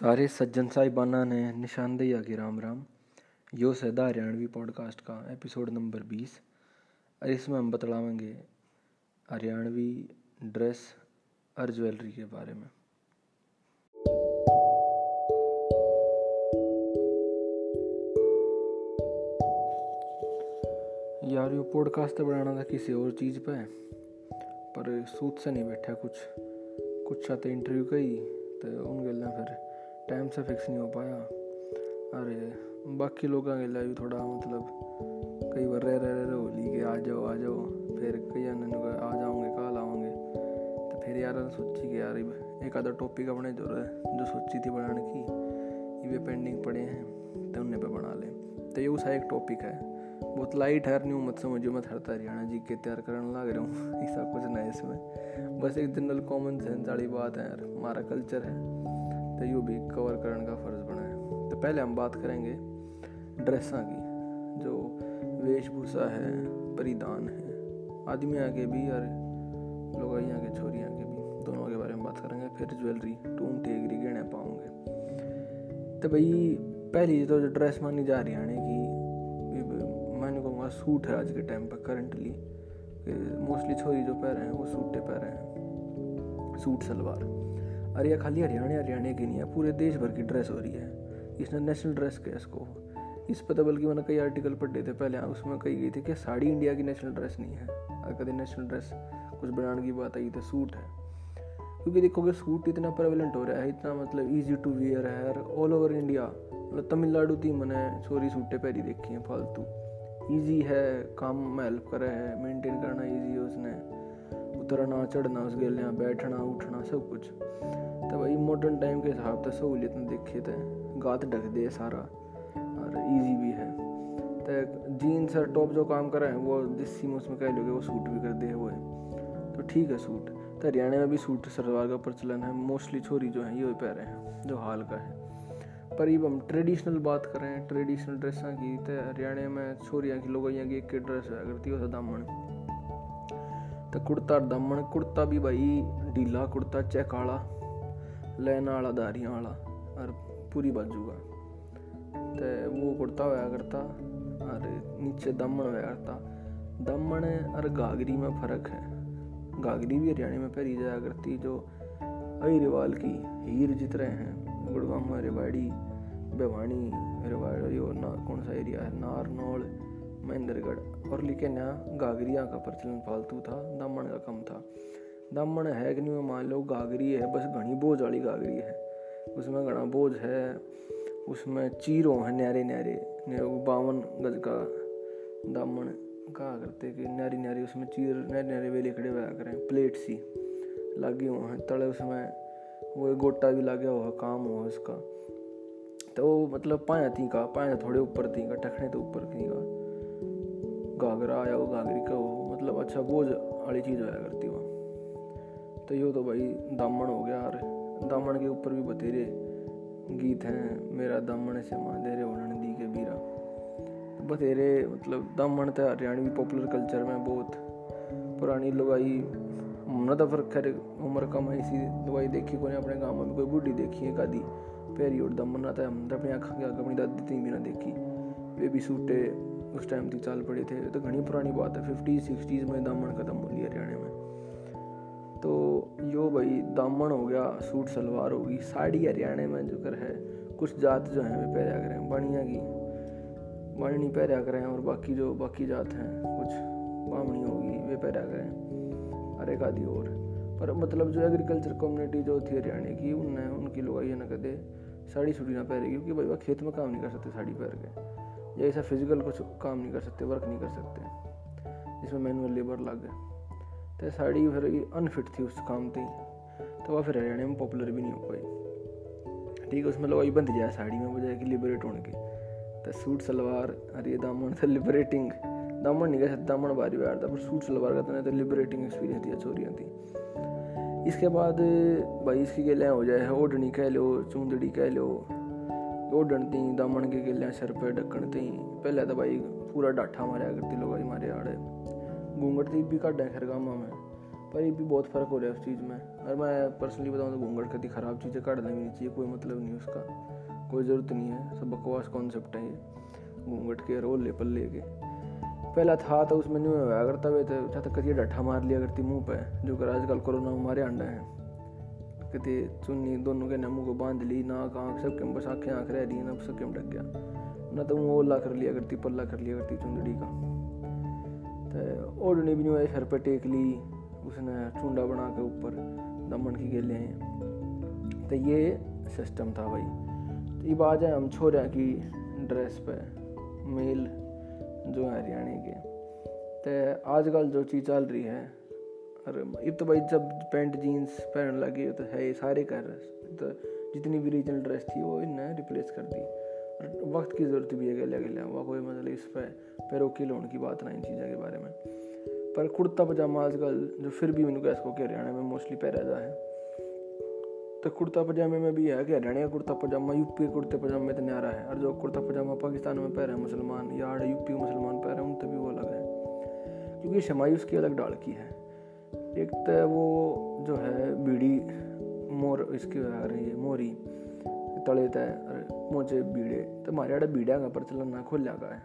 सारे सज्जन साहिबाना ने निशानदेही आगे राम राम। यो सदा हरियाणवी पॉडकास्ट का एपिसोड नंबर बीस। और इसमें हम बतलावेंगे हरियाणवी ड्रेस और ज्वेलरी के बारे में। यार, यो पॉडकास्ट तो बनाना था किसी और चीज़ पे पर सूत से नहीं बैठा कुछ। कुछ आते इंटरव्यू का ही तो उन गल फिर टाइम से फिक्स नहीं हो पाया। अरे, बाकी लोग गल भी थोड़ा मतलब कई बार रह रह, रहे, होली के, आ जाओ आ जाओ। फिर कई आ जाओगे, कल आओगे। तो फिर यार सोची कि यार, एक आधा टॉपिक अपने जो जो सोची थी बनाने की, ये पेंडिंग पड़े हैं तो उन्हें पे बना लें। तो ये उसा एक टॉपिक है। बहुत लाइट है न्यू मत समझो मैं हर हरियाणा जी के तैयार करने लग रहा हूँ। ऐसा कुछ ना इसमें। बस एक जनरल कॉमन सेंस वाली बात है यार, हमारा कल्चर है। तो यू भी कवर करने का फ़र्ज़ बना है। तो पहले हम बात करेंगे ड्रेसा की, जो वेशभूषा है, परिधान है आदमी आगे भी और लोग आगे छोरी आगे भी, दोनों के बारे में बात करेंगे, फिर ज्वेलरी टूम टेगरी गहने पाऊँगे। तो भाई, पहली तो जो ड्रेस मानी जा रही है कि मैंने कहूँगा सूट है आज के टाइम पर करंटली मोस्टली छोरी जो पह रहे हैं, वो सूटे पह रहे हैं, सूट सलवार। अरे यह खाली हरियाणा हरियाणा की नहीं है, पूरे देश भर की ड्रेस हो रही है। इसने नेशनल ड्रेस किया इसको। इस पर तो बल्कि मैंने कई आर्टिकल पढ़े थे पहले, उसमें कही गई थी कि साड़ी इंडिया की नेशनल ड्रेस नहीं है। अगर कभी नेशनल ड्रेस कुछ बनाने की बात आई तो सूट है। क्योंकि देखोगे सूट इतना प्रेवलेंट हो रहा है, इतना मतलब ईजी टू वियर है ऑल ओवर इंडिया मतलब तमिलनाडु थी मैंने छोरी सूटे पहली देखी हैं, फालतू। ईजी है, काम में हेल्प करे है मेंटेन करना ईजी है उसने। उतरना, चढ़ना उस गेल बैठना, उठना, सब कुछ। तो भाई मॉडर्न टाइम के हिसाब से सहूलियत में देखे थे गात ढक दे सारा, और इजी भी है। तो जीन्स और टॉप जो काम कर रहे हैं, वो जिस सीम उसमें कह लोगे वो सूट भी कर दे वो। है तो ठीक है सूट तो हरियाणा में भी सूट सलवार का प्रचलन है मोस्टली छोरी जो है ये पह रहे हैं, जो हाल का है। पर अब हम ट्रेडिशनल बात करें ट्रेडिशनल ड्रेसा की। तो हरियाणा में छोरिया की लोग की एक ड्रेस है करती हो दामन। तो कुर्ता दामन कुर्ता भी भाई ढीला कुर्ता चेक लैन वाला दारियाँ वाला और पूरी बाजू का तो वो कुर्ता होया करता और नीचे दमन होया करता दमन और गागरी में फ़र्क है गागरी भी हरियाणा में पहरी जाया करती जो अहिरवाल की हीर जित रहे हैं गुड़गांव रेवाड़ी बेवाणी रेवाड़ी और ना कौन सा एरिया है नारनौल महेंद्रगढ़। और लिखे यहाँ गागरिया का प्रचलन फालतू था, दामन का कम था। दामन है कि नहीं मान लो गागरी है, बस घनी बोझ वाली गागरी है। उसमें घना बोझ है, उसमें चीरों है न्यारे न्यारे बावन गज का दामन कहा करते कि न्यारी न्यारी उसमें चीर न्यारे न्यारे वेले खड़े हुआ करें, प्लेट सी लगी हुए हैं, तड़े उसमें वो एक गोटा भी लगे हुआ है, काम हुआ उसका। तो मतलब पाया थी का, पाया थोड़े ऊपर थी का टखने तो ऊपर थी का। घाघरा या वो घाघरी का वो मतलब अच्छा बोझ वाली चीज़ होया करती वो तो यो तो भाई दामन हो गया और दामन के ऊपर भी बतेरे गीत हैं, मेरा दामन से माँ दे रहे दी के बीरा। बतेरे मतलब दामन तो हरियाणवी पॉपुलर कल्चर में बहुत। पुरानी लुगाई हमने तो फिर खैर उम्र कम है, इसी दवाई देखी को अपने गाँव में, कोई बूढ़ी देखी है कदी पैरी उड़ दम मना था हमने अपनी आँख के अपनी दादी थी भी ना देखी। भी सूटे उस टाइम तक चाल पड़े थे। तो घनी पुरानी बात है। फिफ्टी सिक्सटीज़ में दामन ख़त्म हो लिया हरियाणा में। तो यो भाई, दामन हो गया, सूट सलवार होगी साड़ी हरियाणा में जो कर है, कुछ जात जो है वे पहरा करें बणिया की। बणनी पहरा करें और बाकी जो बाकी जात हैं, कुछ बामणी होगी वे पहरा करें। और एक आदि और। पर मतलब जो एग्रीकल्चर कम्युनिटी जो थी हरियाणा की, उनने, उनकी लोग ना कदे साड़ी सुड़ी ना पहरेगी, क्योंकि भाई वह खेत में काम नहीं कर सकते साड़ी पहन के। या ऐसा फ़िज़िकल कुछ काम नहीं कर सकते वर्क नहीं कर सकते। जिसमें मैनुअल लेबर लग गए तो साड़ी फिर अनफिट थी उस काम थी तो वह फिर हरियाणा में पॉपुलर भी नहीं हो पाई। ठीक है, उसमें लोग बंद जाए साड़ी में, बजाय कि लिबरेट होने के। तो सूट, सलवार, अरे दामन से लिबरेटिंग दामन नहीं कह दामन बारी बार था, पर सूट, सलवार का तो लिबरेटिंग एक्सपीरियंस दिया चोरियाँ थी इसके बाद भाई इसकी गेलें हो जाए ओढ़नी कह लो, चूंदड़ी कह लो ओढ़न थी दामन के गेलें सर पे ढक्कन थी पहले तो भाई पूरा डाठा मारा करती लोग मारे आड़े। घूंघट थी भी काटें खैर गामा में, पर भी बहुत फ़र्क हो रहा है उस चीज़ में। और मैं पर्सनली बताऊँ तो घूंघट कभी ख़राब चीज़ें काटना भी नहीं चाहिए, कोई मतलब नहीं उसका। कोई ज़रूरत नहीं है, सब बकवास कॉन्सेप्ट है ये, घूंघट के रोल ले पल्ले के। पहला था तो उसमें नहीं हुआ करता हुए तो चाहता करिए डट्ठा मार लिया करती मुँह पे, जो कर आजकल कोरोना हमारे अंडा है। कहते चुन्नी दोनों के मुँह को बाँध ली, नाक आँख सब के बस आँखें आँख रह रही ना सब के ढक गया ना तो वो ओला कर लिया करती, पल्ला कर लिया करती चुंदड़ी का। तो ओढ़नी भी नहीं सर पर टेक ली, उसने चूंडा बना के ऊपर दमन की गेले। हैं तो ये सिस्टम था भाई। तो ये बात है हम छोरे की ड्रेस पे मेल जो है हरियाणा के। तो आजकल जो चीज़ चल रही है और अब तो भाई जब पैंट, जीन्स पहन लगे तो है ये सारे कर। रहे तो जितनी भी रीजनल ड्रेस थी, वो इन्हें रिप्लेस कर दी। और वक्त की ज़रूरत भी है गले गले वह कोई मतलब इस पर पैरोकी लोन की बात ना इन चीज़ों के बारे में। पर कुर्ता पजामा आजकल, जो फिर भी मैंने इसको के हरियाणा में मोस्टली पहरा जा है। तो कुर्ता पजामे में भी है कि हरियाणा कुर्ता पजामा यूपी के कुर्ते पजामे तो न्यारा है। और जो कुर्ता पजामा पाकिस्तान में पहरे मुसलमान या यूपी के मुसलमान पहरे उन तभी वो अलग है। क्योंकि शमाई उसकी अलग डाल की है। एक तो वो जो है बीड़ी मोर, इसकी आ रही है, मोरी, तले तय मोचे बीड़े। तो हमारे आड़े बीड़ा का प्रचलन ना खोल जागा है।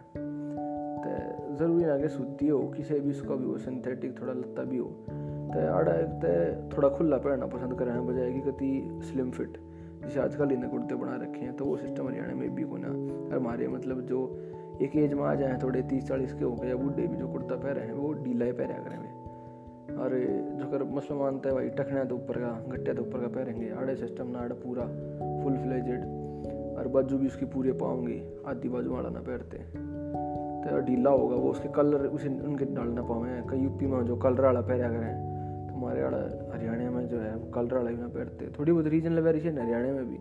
तो ज़रूरी ना कि सूती हो, किसी भी उसका भी हो सिंथेटिक थोड़ा लत्ता भी हो। तो आड़ा एक तो थोड़ा खुला पहनना पसंद कर रहे हैं बजाय कि कति स्लिम फिट जैसे आजकल इन्हें कुर्ते बना रखे हैं तो वो सिस्टम हरियाणा में भी कोना और हमारे मतलब जो एक एज में आ जाए, थोड़े तीस चालीस के हो गए बूढ़े भी जो कुर्ता पहन रहे हैं, वो ढीला ही पहरा करेंगे जो कर मुसलमान तो भाई टखना तो ऊपर का घट्टे तो ऊपर का पहनेंगे आड़े सिस्टम ना आड़े पूरा फुल फ्लेजेड और बाजू भी उसकी पूरे पाऊँगी आधी बाजू वाला ना पहनते तो। ढीला होगा, वो उसके कलर उसे उनके डालना पावे। कई यूपी में जो कलर वाला पहरा करें तो हमारे हरियाणा में जो है, वो कलर वाला भी पहनते हैं थोड़ी बहुत रीजनल वेरिएशन हरियाणा में भी।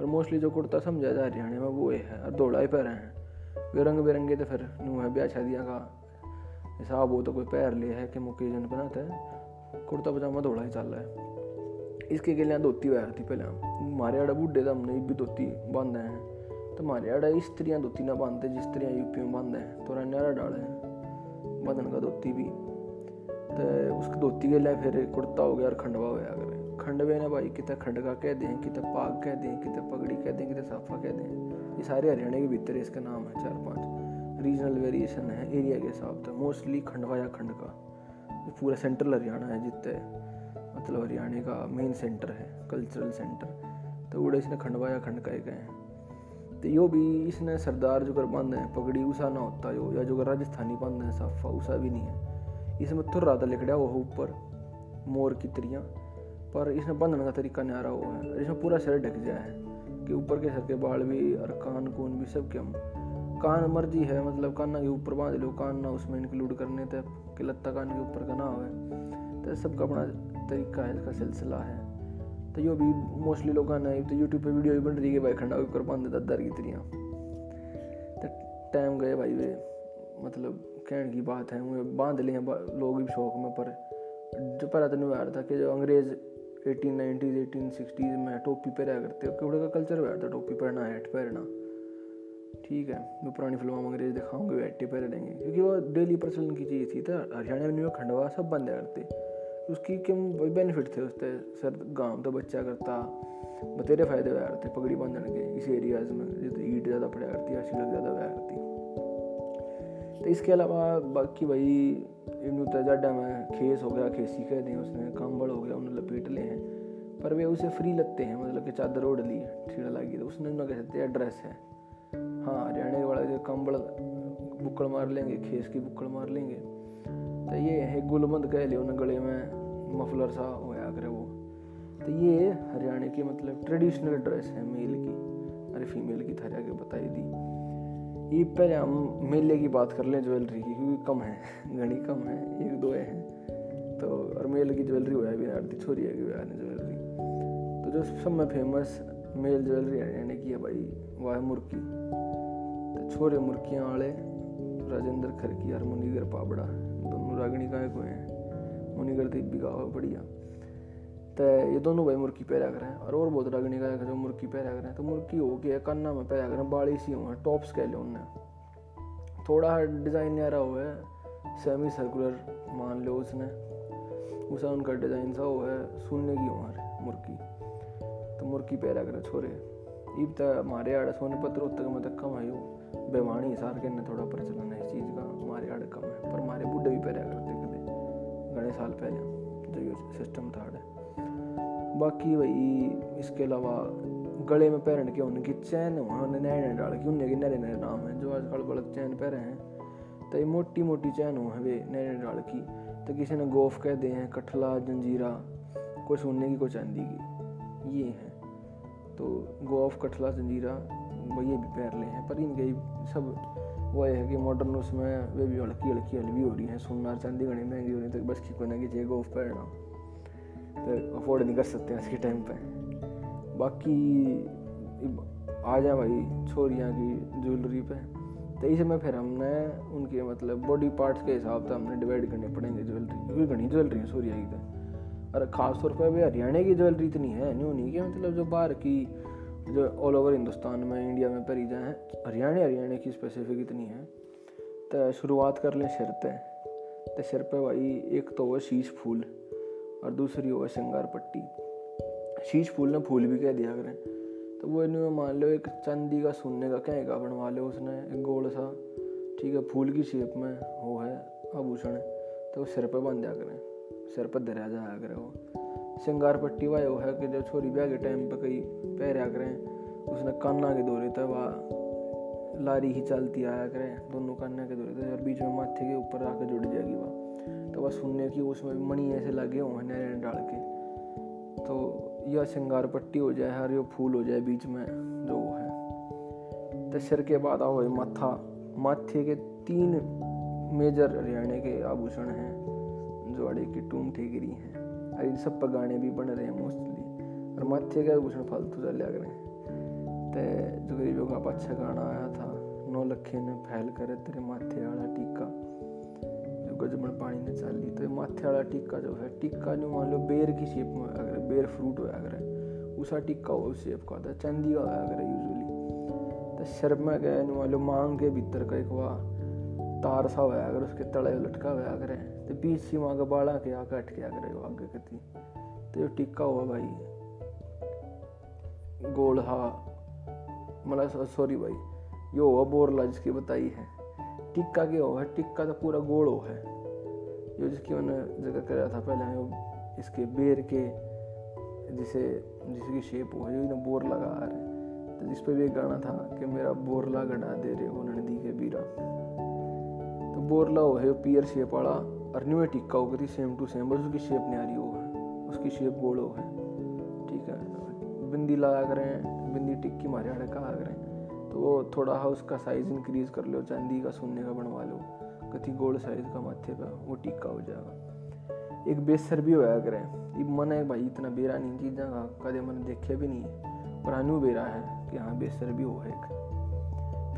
और मोस्टली जो कुर्ता समझा जाए, हरियाणा में वो है, और दौड़ा ही पहरे हैं। वे रंग बिरंगे तो फिर नू है ब्याह शादियाँ का। हिसाब हो तो कोई पैर लिया है कि ओकेजन बनाता है कुर्ता पजामा दौड़ा ही चल रहा है। इसके लिए धोती वैर थी पहले। हमारे आड़ा बूढ़े तो हमने भी धोती बांधे हैं। तो हमारे आड़ा स्त्रियाँ धोती ना बांधते, जिस स्त्रियाँ यूपी में बांधे हैं। तो न्यारा डाले हैं। बंधन का धोती भी। तो उसकी धोती के लिए फिर कुर्ता हो गया और खंडवा हो गया खंडवे ने भाई कितना खंडका कह दें, कितना पाग कह दें, कितना पगड़ी कह दें, कितना साफा कह दें। ये सारे हरियाणा के भीतर इसका नाम है, चार पाँच। रीजनल वेरिएशन है, एरिया के हिसाब से। मोस्टली खंडवा या खंडका ये पूरा सेंट्रल हरियाणा है, जितने मतलब हरियाणा का मेन सेंटर है कल्चरल सेंटर तो उड़े इसने खंडवा या खंडका गए हैं। तो यो भी इसने सरदार जो कर बांधे हैं, पगड़ी उषा ना होता यो, या जो कर राजस्थानी बांधे हैं, साफा उषा भी नहीं है। इसमें थुर रहा था लिखड़ा वो ऊपर, मोर की तरियाँ। पर इसमें बंधने का तरीका न्यारा हुआ है। इसमें पूरा सिर ढक गया है, कि ऊपर के सर के बाल भी और कान कून भी, सब के कान मर्ज़ी है मतलब काना के ऊपर बाँध लो कान ना उसमें इंक्लूड करने तक कि लत्ता कान के ऊपर का ना हो तो सबका अपना तरीका है, इसका सिलसिला है। तो यो भी मोस्टली लोग ने तो यूट्यूब पे वीडियो भी बन रही है भाई खंडा ऊपर बाँध देता दर की तरियाँ। तो टाइम गए भाई वे मतलब कहने की बात है, मुझे बाँध लिए लोग भी शौक में, पर जो पहला तो नहीं था कि जो अंग्रेज़ एटीन नाइनटीज़ एटीन सिक्सटीज़ में टोपी पहना करते कपड़े का कल्चर था टोपी पहनना हेट पहनना। ठीक है, मैं पुरानी फ़िल्मों में अंग्रेज़ दिखाऊँगे वेट्टी पहन लेंगे। क्योंकि वो डेली प्रचलन की चीज़ थी तो हरियाणा में खंडवा, सब बंद करते। उसकी क्या बेनिफिट थे उससे सर, गाँव तो बच्चा करता, बतेरे फ़ायदे हुआ करते, पगड़ी बांधने के, इस एरियाज़ में जितने ईट ज़्यादा पड़ा करती है शिलक ज़्यादा हुआ करती। तो इसके अलावा बाकी भाई इन जाडा में खेस हो गया, खेसी कह दें उसने, कंबल हो गया उन्हें लपेट ले हैं। पर वे उसे फ्री लगते हैं मतलब कि चादर ओढ़ ली छीड़ा लगी तो उसने कह सकते हैं ड्रेस है। हाँ हरियाणा वाला जो कंबल बुक्कड़ मार लेंगे, खेस की बुक्कड़ मार लेंगे। तो ये है गुलबंद कह लिया उन्हें गले में, मफलर सा होया करे वो। तो ये हरियाणा की मतलब ट्रेडिशनल ड्रेस है मेल की अरे फीमेल की थरिया के बताई दी। ये पहले हम मेले की बात कर लें ज्वेलरी की, क्योंकि कम है, घनी कम है, एक दो है। तो और मेल की ज्वेलरी हुआ आरती छोरी है कि ज्वेलरी। तो जो सब में फ़ेमस मेल ज्वेलरी है, यानी कि है भाई वह है मुर्की। तो छोरे मुर्कियाँ वाले, राजेंद्र खरकी और मुनिगर पाबड़ा दोनों रागणी का को हैं। मुनिगर तो भी गाँव बढ़िया। तो ये दोनों भाई मुर्गी पैरा करें और और बहुत रगनी का जो मुर्गी पैरा करें तो मुर्गी हो गया, कन्ना में पैरा करें बाड़ी सी हुआ टॉप्स कह लो उनने थोड़ा डिज़ाइन न्यारा हुआ है सेमी सर्कुलर मान लो उसने। उसा उनका डिज़ाइन सा वो है सुनने की उम्र मुर्गी तो मुर्गी पैरा करे छोरे। इब तो हमारे आड़े सोने पत्र तक मैं तक कम आयो बेवाणी सार के थोड़ा प्रचलन है इस चीज़ का। हमारे आड़े कम है, पर हमारे बुढ़े भी पैरा करते कदे घने साल पहले जो ये सिस्टम था आड़े। बाकी भाई, इसके अलावा गले में पैरन के उनकी चैन उन्होंने नए नए डाल के उनके नए नए नाम हैं, जो आजकल बड़क चैन पहरे हैं। तो ये मोटी मोटी चैन हुआ है वे नए नए डाल की तो किसी ने गोफ कह दे हैं, कठला, जंजीरा कोई सोने की कोई चांदी की। ये हैं। तो गोफ कठला जंजीरा ये भी पैर ले हैं। पर इनके सब वो है कि मॉडर्न उसमें वे भी हल्की हल्की हलवी हो रही हैं। सोनार चांदी घनी महँगी हो रही है तो बस की कोई ना कि गोफ पहनना। तो अफोर्ड नहीं कर सकते आज के टाइम पे। बाकी आ जाए भाई छोरियाँ की ज्वेलरी पे। तो इसमें फिर हमने उनके मतलब बॉडी पार्ट्स के हिसाब से हमने डिवाइड करने पड़ेंगे ज्वेलरी क्योंकि घनी ज्वेलरी है सूर्या की तो। और ख़ास तौर पर भी हरियाणा की ज्वेलरी इतनी है नहीं नहीं कि मतलब जो बाहर की जो ऑल ओवर हिंदुस्तान में इंडिया में परी जाए, हरियाणा हरियाणा की स्पेसिफिक इतनी है। तो शुरुआत कर लें सिर पे। तो सिर पे भाई एक तो वो शीश फूल और दूसरी हो श्रृंगार पट्टी। शीश फूल ने फूल भी कह दिया करें। तो वो इन्हें मान लो एक चांदी का सुनने का क्या का बनवा लो उसने, एक गोल सा। ठीक है, फूल की शेप में वो है आभूषण। तो वो सिर पर बाँध दिया करें। सिर पर दरिया जाया करें वो श्रृंगार पट्टी वाह वो है कि जब छोरी ब्याह के टाइम पे कहीं पहरा करें, उसने काना के दौरे तब वह लारी ही चलती आया करें, दोनों काना के दौरे थे और बीच में माथे के ऊपर आकर जुड़ जाएगी वह तो वह सुनने की उसमें मणि ऐसे लगे हुए हैं नैन डाल के। तो यह श्रृंगार पट्टी हो जाए, हर यो फूल हो जाए बीच में जो वो है। तो सिर के बाद आओ माथा। माथे के तीन मेजर हरियाणा के आभूषण हैं। जो अड़े की टूम ठेगरी हैं और इन सब पर गाने भी बन रहे हैं मोस्टली और माथे के आभूषण फालतू चल रहे हैं। तो जो गरीबों का अच्छा गाना आया था, नौ लखे ने फैल करे तेरे माथे वाला टीका। जो गजबन पानी ने चाल ली तो माथे वाला टिक्का जो है टिक्का जो मान लो, बेर की शेप में अगर बेर फ्रूट हो अगर उसा टिक्का हो शेप का होता है चांदी का होया अगर यूजुअली तो शर्म में गया मान लो, मांग के भीतर का एक वह, तार सा हुआ अगर उसके तड़े लटका हुआ अगर बीच सी माँ का बाड़ा के आगे अटके अगर वो आगे कती तो। जो टिक्का हुआ भाई। गोल हा। मतलब सॉरी भाई। यो हुआ बोरला जिसकी बताई है। टिक्का के हो है टिक्का तो पूरा गोड़ हो है। जो जिसकी मैंने ज़िक्र कराया था पहले वो इसके बेर के जिसे जिसकी शेप हो जो बोर लगा रहे तो जिस पे भी एक गाना था कि मेरा बोरला गड़ा दे रहे हो नंदी के बीरा। तो बोरला हो है पियर शेप वाला। और न्यू टिक्का हो गई सेम टू सेम बस उसकी शेप नहीं आ रही हो है उसकी शेप गोल हो है, ठीक है, बिंदी लगा करें बिंदी टिक्की मारे आड़े कहा करें तो वो थोड़ा हा उसका साइज़ इंक्रीज कर लो, चांदी का सोने का बनवा लो कति गोल्ड साइज़ का माथे पे, वो टिक्का हो जाएगा। एक बेसर भी होया करे, ये मन है भाई, इतना बेरा नहीं चीज़ा का, कदे मन देखे भी नहीं पर अनु बेरा है कि हाँ बेसर भी हो एक।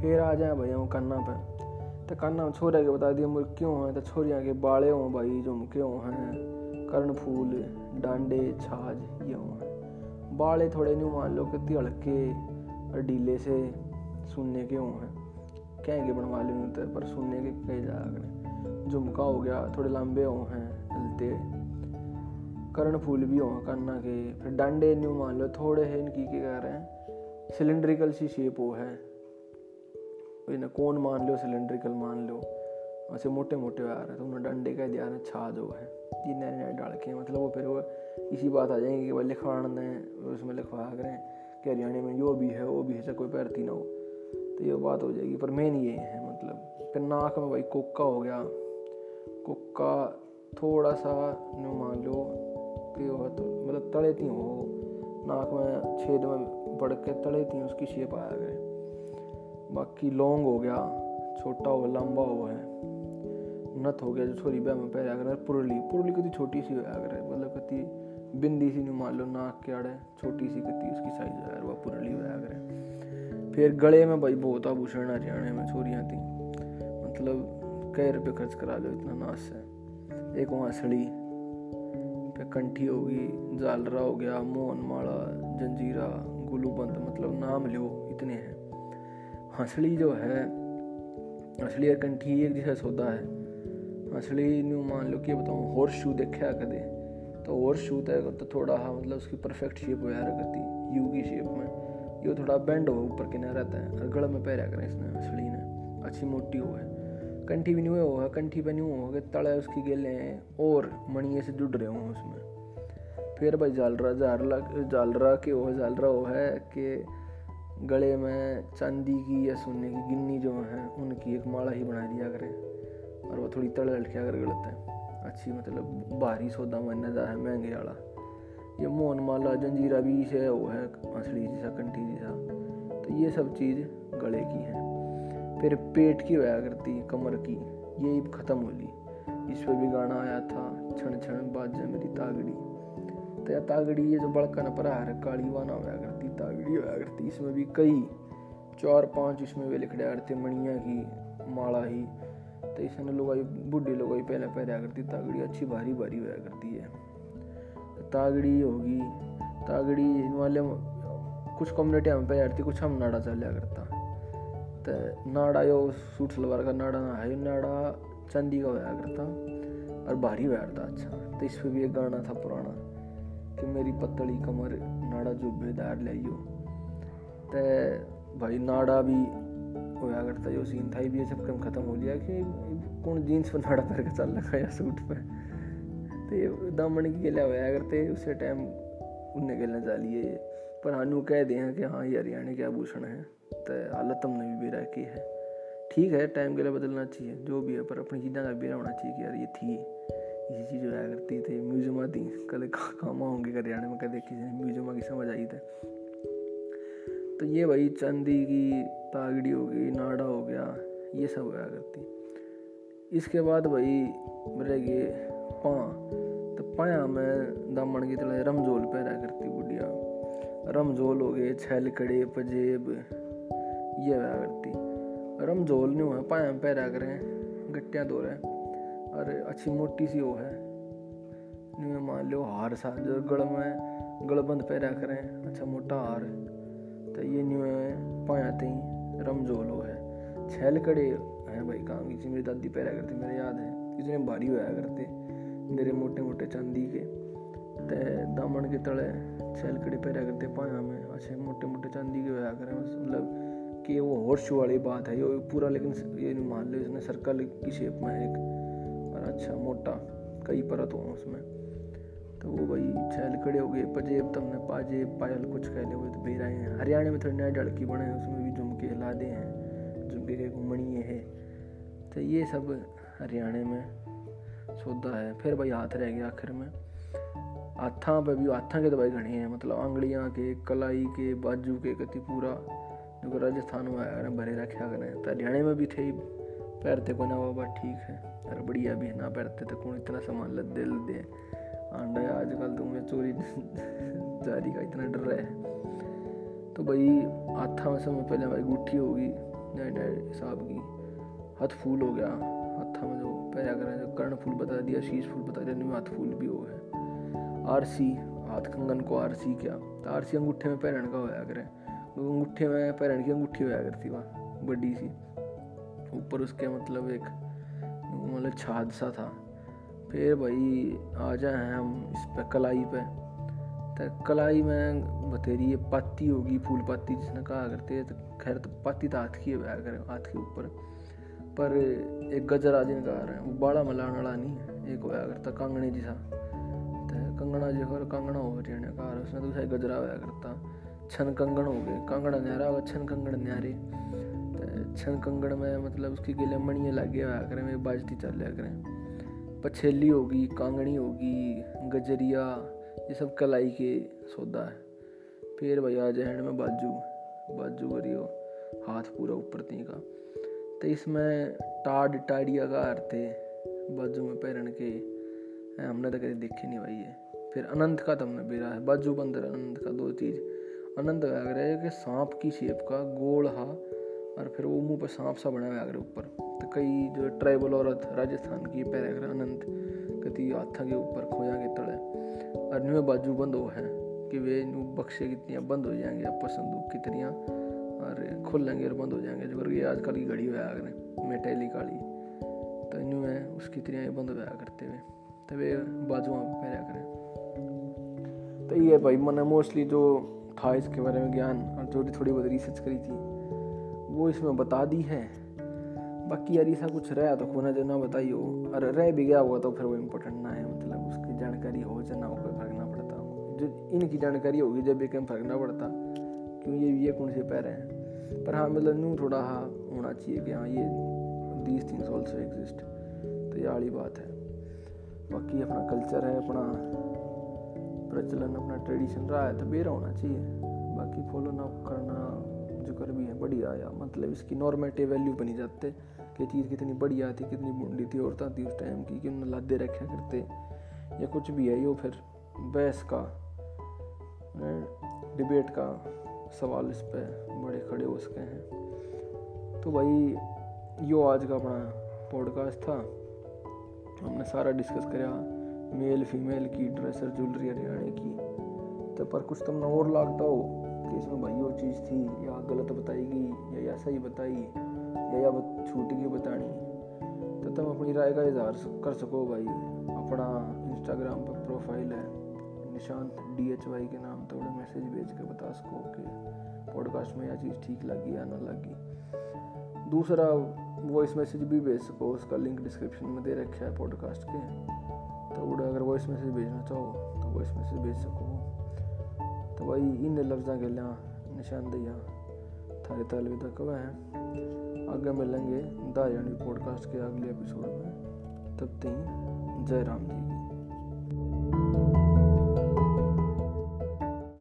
फिर आ जाए भाई, हम कन्ना पे। तो कन्ना छोरे के बता दिया मुझे क्यों है? तो छोरिया के बाले हों भाई झुमके हों हैं? कर्ण फूल, डांडे, छाज, ये हों बाले थोड़े नहीं मान लो कि हल्के और डीले से सुनने के हों हैं। कहेंगे बनवा ले होते पर सुनने के कई जाकर झुमका हो गया, थोड़े लंबे हो हैं, हलते। कर्ण फूल भी हो कन्ना के। फिर डांडे न्यू मान लो, थोड़े हैं, इनकी क्या कह रहे हैं? सिलेंड्रिकल सी शेप हो है। ना कौन मान लो सिलेंड्रिकल मान लो ऐसे मोटे मोटे आ रहे हैं तो उन्होंने डंडे का दिया ना छा जो है ये नए नए डाल के मतलब वो फिर वो इसी बात आ जाएँगे कि भाई लिखवाण उसमें लिखवा करें कि हरियाणा में यो भी है वो भी है कोई पैरती ना हो तो ये बात हो जाएगी पर मेन ये है मतलब फिर नाक में भाई कोका हो गया कोका थोड़ा सा नो मान लो कि हो तो मतलब तड़े थी हो नाक में छेद में बढ़ के तड़े थी उसकी शेप आया गए बाकी लौंग हो गया, छोटा हो लंबा हो है नथ हो गया, जो छोरी ब्याह में पहले अगर पुरली। पुरली कति छोटी सी हो अगर मतलब कति बिंदी सी नहीं मान लो, नाक के आड़े, छोटी सी कति उसकी साइज़ है वह पुरली हो अगर फिर गले में भाई बहुत आभूषण हरियाणा में छोरियाँ थी। मतलब कई रुपये खर्च करा लो इतना नाश है। एक वहाँ सड़ी फिर कंठी होगी जालरा हो गया मोहन माला जंजीरा, गुलूबंद मतलब नाम लो इतने हैं। हंसली जो है और कंठी एक जैसा सौदा है हंसली न्यू मान लो कि बताऊँ हॉर्स शू देखा कदे तो और शूट है तो थोड़ा हाँ मतलब उसकी परफेक्ट शेप हो यार करती यू की शेप में। ये थोड़ा बेंड हो, ऊपर के ना रहता है, और में पैर करें इसने सड़ी ने, अच्छी मोटी हो है। कंठी भी नहीं हुआ कंठी पे नहीं हुआ तड़े उसकी गेले हैं और मणिए से जुड़ रहे हों उसमें। फिर भाई जालरा जालरा जालरा के वो, जालरा वो है कि गले में चांदी की या सोने की गिन्नी जो है, उनकी एक माला ही बना दिया करें। और वो थोड़ी तड़ लटकिया कर गलत है। अच्छी मतलब भारी सौदा मान्य जा है, महँगे वाला। ये मोहन माला, जंजीरा भी से वो है असली जैसा, कंठी जैसा। तो ये सब चीज़ गले की है। फिर पेट की होया करती, कमर की। ये ख़त्म हो ली इस पर भी गाना आया था क्षण क्षण बाज मेरी तागड़ी। तो या तागड़ी ये जो बड़का न पर है काली वाना होया करती। तागड़ी करती। इसमें भी कई, चार पाँच इसमें वे लिखड़े करते मणिया की, माला ही। तो इसने लोग बुढ़ी लोग पहले पहले करती। तागड़ी अच्छी भारी भारी होया करती है। तागड़ी होगी, तागड़ी वाले कुछ कम्युनिटी हम पे कुछ हम नाड़ा चलिया करता। तो नाड़ा यो सूट सलवार का नाड़ा ना है, नाड़ा चांदी का होया करता, और भारी होया करता अच्छा। तो इस पर भी एक गाना था पुराना, कि मेरी पतली कमर नाड़ा जो बेदार लियो तो भाई नाड़ा भी होया करता जो सीन था भी सब कम खत्म हो लिया कि कौन जीन्स पर नाड़ा पहन के चल रखा या सूट पे तो दामन की गलिया होया करते उसे टाइम उन्हें गलना चालिए पर हानू कह दें कि हाँ ये हरियाणा के आभूषण है तो हालत हमने भी बेरा की है। ठीक है, टाइम के लिए बदलना चाहिए, जो भी है, पर अपनी चीज़ों का बेरा होना चाहिए कि यार ये थी। ये चीज़ जो है करती थी, म्यूज़ियम थी कल काम होंगे हरियाणा में कदे किसी म्यूज़ियम की समझ आई थे। तो ये भाई चांदी की तागड़ी हो गई, नाड़ा हो गया, ये सब होया करती इसके बाद भाई रह गए पा। तो पाया में दामन की तरह रमजोल पहरा करती बुढ़िया। रमजोल हो गए, छैल कड़े पजेब, ये होया करती। रमजोल नहीं हुआ, पाया में पैरा करें, गट्टियाँ दो रहे। और अच्छी मोटी सी वो है। नहीं मान लो हार सा, जो गड़ में गड़बंद पैरा करें अच्छा मोटा हार। तो ये न्यू पाया तई रमजोल हो है। छैल कड़े हैं भाई, काम की मेरी दादी पैरा करती, मेरे याद है। इतने भारी होया करते, मेरे मोटे मोटे चांदी के। ते दामन के तले छैल कड़े पैरा करते पाया में अच्छे मोटे मोटे चांदी के होया करें। मतलब कि वो हॉर्स वाली बात है, ये पूरा लेकिन ये मान लो इसने सर्कल की शेप में एक अच्छा मोटा। कई परत हो उसमें। तो वो भाई छैल खड़े हो गए पजेब तुमने पाजेब पायल कुछ कह ले तो बेरा हैं हरियाणा में थोड़ी नए डड़की बने हैं, उसमें भी झुमके लादे हैं, झुमके के घुमणी है तो ये सब हरियाणा में सौदा है। फिर भाई हाथ रह गया आखिर में। हाथा पे भी, हाथा के तो भाई घने हैं मतलब आंगड़ियाँ के, कलाई के, बाजू के कति पूरा। जो राजस्थान में आया, भरे रखा करें तो हरियाणा में भी थे पैरते को ना बाबा ठीक है। अरे बढ़िया भी ना पैरते तो कौन इतना सामान लद दे लद दे। आंडा आजकल तो मैं चोरी जारी का इतना डर है। तो भाई हाथा में समय पहले भाई गुट्ठी होगी नए नए हिसाब की। हथ फूल हो गया, हाथा में जो पैरा करें जो कर्ण फूल बता दिया, शीश फूल बता दिया हाथ फूल भी हो गए। आरसी, हाथ कंगन को आरसी क्या। तो आरसी अंगूठे में पहनने का होया करें। अंगूठे में पैरण की अंगूठी होया करती वहाँ, बड़ी सी। ऊपर उसके मतलब एक मतलब छाद सा था। फिर भाई आ जाए हैं हम इस पे कलाई पे। तो कलाई में बतेरी ये पाती होगी, फूल पाती जिसने कहा करते हैं। तो खैर तो पाती तो हाथ की है हाथ के ऊपर। पर एक गजरा जिनका आ रहा है, वो बड़ा मलाने वाला नहीं एक होया करता कांगणे जैसा। तो कंगना जो कंगना हो हरियाणा का उसने तो गजरा होया करता। छन कंगण हो गए कंगड़ न्यारा होगा, छन कंगड़ न्यारे। छन कंगड़ में मतलब उसकी गिले मणियाँ लगे हुआ करें में बाजती चल रहा करें। पछेली होगी, कांगड़ी होगी, गजरिया, ये सब कलाई के सौदा है। फिर भाई आ जाए में बाजू बाजू करियो हाथ पूरा ऊपर ती का। तो इसमें टाड टाड़िया का है बाजू में पैरन के। हमने तो कभी देखे नहीं भाई ये। फिर अनंत का तो हमने बेरा है, बाजू बंदर अनंत का, दो चीज़। अनंत है कि सांप की शेप का गोल हा और फिर वो मुँह पर सांप सा बना हुआ है ऊपर। तो कई जो ट्राइबल औरत राजस्थान की पैर अनंत कति हाथा के ऊपर खोया के तड़े और न्यू बाजू बंद हो है कि वे न्यू बक्से कितनी बंद हो जाएँगे आपस संदूक की तरिया और लेंगे और बंद हो जाएँगे जो ये आजकल की घड़ी हुआ अगर मेटेली काली। तो न्यू है उसकी तरिया बंद होया करते हुए। तो वे बाजुआ पैरा करें तो ये भाई, मैंने मोस्टली जो था इसके बारे में ज्ञान, और जो थोड़ी बहुत रिसर्च करी थी वो इसमें बता दी है। बाकी यार ऐसा कुछ रहा तो खोना जो ना बताइयो। और रह भी गया हुआ तो फिर वो इम्पोर्टेंट ना है मतलब उसकी जानकारी हो जाए ना हो, कोई फ़र्क ना पड़ता। जो इनकी जानकारी होगी, जब एक फ़र्क ना पड़ता, क्यों ये ये कौन से पैर हैं? पर हाँ मतलब नू थोड़ा हाँ होना चाहिए कि हाँ ये दीज थिंग्स ऑल्सो एग्जिस्ट तो ये वाली बात है। बाकी अपना कल्चर है, अपना प्रचलन, अपना ट्रेडिशन रहा है तो बेरा होना चाहिए। बाकी फॉलो ना करना जो भी है, बढ़िया आया मतलब इसकी नॉर्मेटिव वैल्यू बनी जाते। कि चीज़ कितनी बढ़िया थी, कितनी बुंडी थी औरतें थी उस टाइम की कि उन्हें लादे रखा करते। या कुछ भी है, यो फिर बहस का डिबेट का सवाल इस पर बड़े खड़े हो सके हैं। तो भाई, यो आज का अपना पॉडकास्ट था। हमने सारा डिस्कस करा मेल फीमेल की ड्रेसर ज्वेलरी हरियाणे की। तो पर कुछ तुमने और लगता हो कि इसमें भाई वो चीज़ थी, या गलत बताएगी, या ऐसा ही बताई, या या छूट गई बतानी। तो तुम अपनी राय का इजहार कर सको भाई। अपना इंस्टाग्राम पर प्रोफ़ाइल है, निशांत डी एच वाई के नाम थोड़ा मैसेज भेज के बता सको कि पॉडकास्ट में यह चीज़ ठीक लगी या ना लगी। दूसरा वॉइस मैसेज भी भेज सको, उसका लिंक डिस्क्रिप्शन में दे रखा है पॉडकास्ट के। तो अगर वॉइस मैसेज भेजना चाहो तो वॉइस मैसेज भेज सको। तो भाई इन लफ्जा के लिया थे थारे तलविदा कब है। आगे मिलेंगे दा पॉडकास्ट के अगले एपिसोड में। तब तीन जय राम जी।